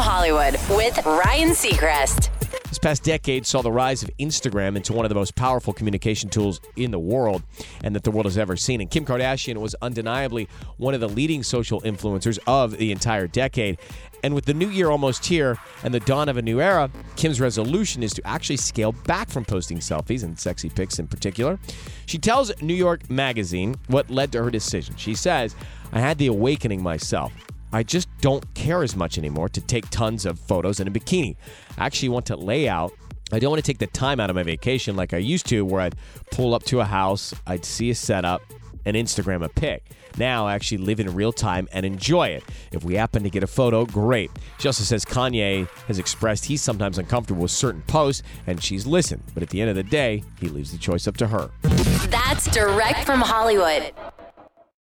Hollywood with Ryan Seacrest. This past decade saw the rise of Instagram into one of the most powerful communication tools in the world and that the world has ever seen. And Kim Kardashian was undeniably one of the leading social influencers of the entire decade. And with the new year almost here and the dawn of a new era, Kim's resolution is to actually scale back from posting selfies and sexy pics in particular. She tells New York Magazine what led to her decision. She says, I had the awakening myself. I just don't care as much anymore to take tons of photos in a bikini. I actually want to lay out. I don't want to take the time out of my vacation like I used to, where I'd pull up to a house, I'd see a setup, and Instagram a pic. Now I actually live in real time and enjoy it. If we happen to get a photo, great. She also says Kanye has expressed he's sometimes uncomfortable with certain posts, and she's listened. But at the end of the day, he leaves the choice up to her. That's direct from Hollywood.